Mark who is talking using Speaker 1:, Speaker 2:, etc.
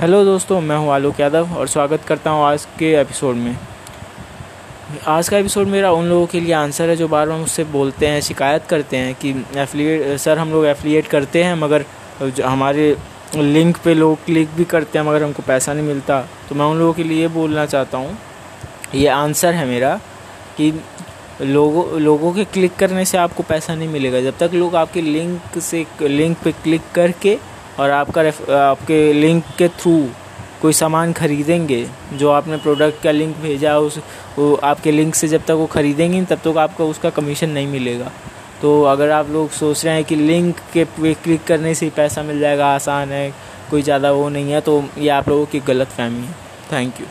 Speaker 1: Hello दोस्तों, मैं हूँ आलोक यादव और स्वागत करता हूँ आज के एपिसोड में। आज का एपिसोड मेरा उन लोगों के लिए आंसर है जो बार बार मुझसे बोलते हैं, शिकायत करते हैं कि एफिलिएट सर हम लोग एफिलिएट करते हैं, मगर हमारे लिंक पे लोग क्लिक भी करते हैं, मगर हमको पैसा नहीं मिलता। तो मैं उन लोगों के लिए बोलना चाहता हूँ, ये आंसर है मेरा कि लोगों लोगों के क्लिक करने से आपको पैसा नहीं मिलेगा। जब तक लोग आपके लिंक से लिंक पे क्लिक करके और आपका आपके लिंक के थ्रू कोई सामान खरीदेंगे, जो आपने प्रोडक्ट का लिंक भेजा, उस वो आपके लिंक से जब तक वो खरीदेंगे तब तक आपको उसका कमीशन नहीं मिलेगा। तो अगर आप लोग सोच रहे हैं कि लिंक के पे क्लिक करने से ही पैसा मिल जाएगा, आसान है, कोई ज़्यादा वो नहीं है तो ये आप लोगों की गलत फहमी है। Thank you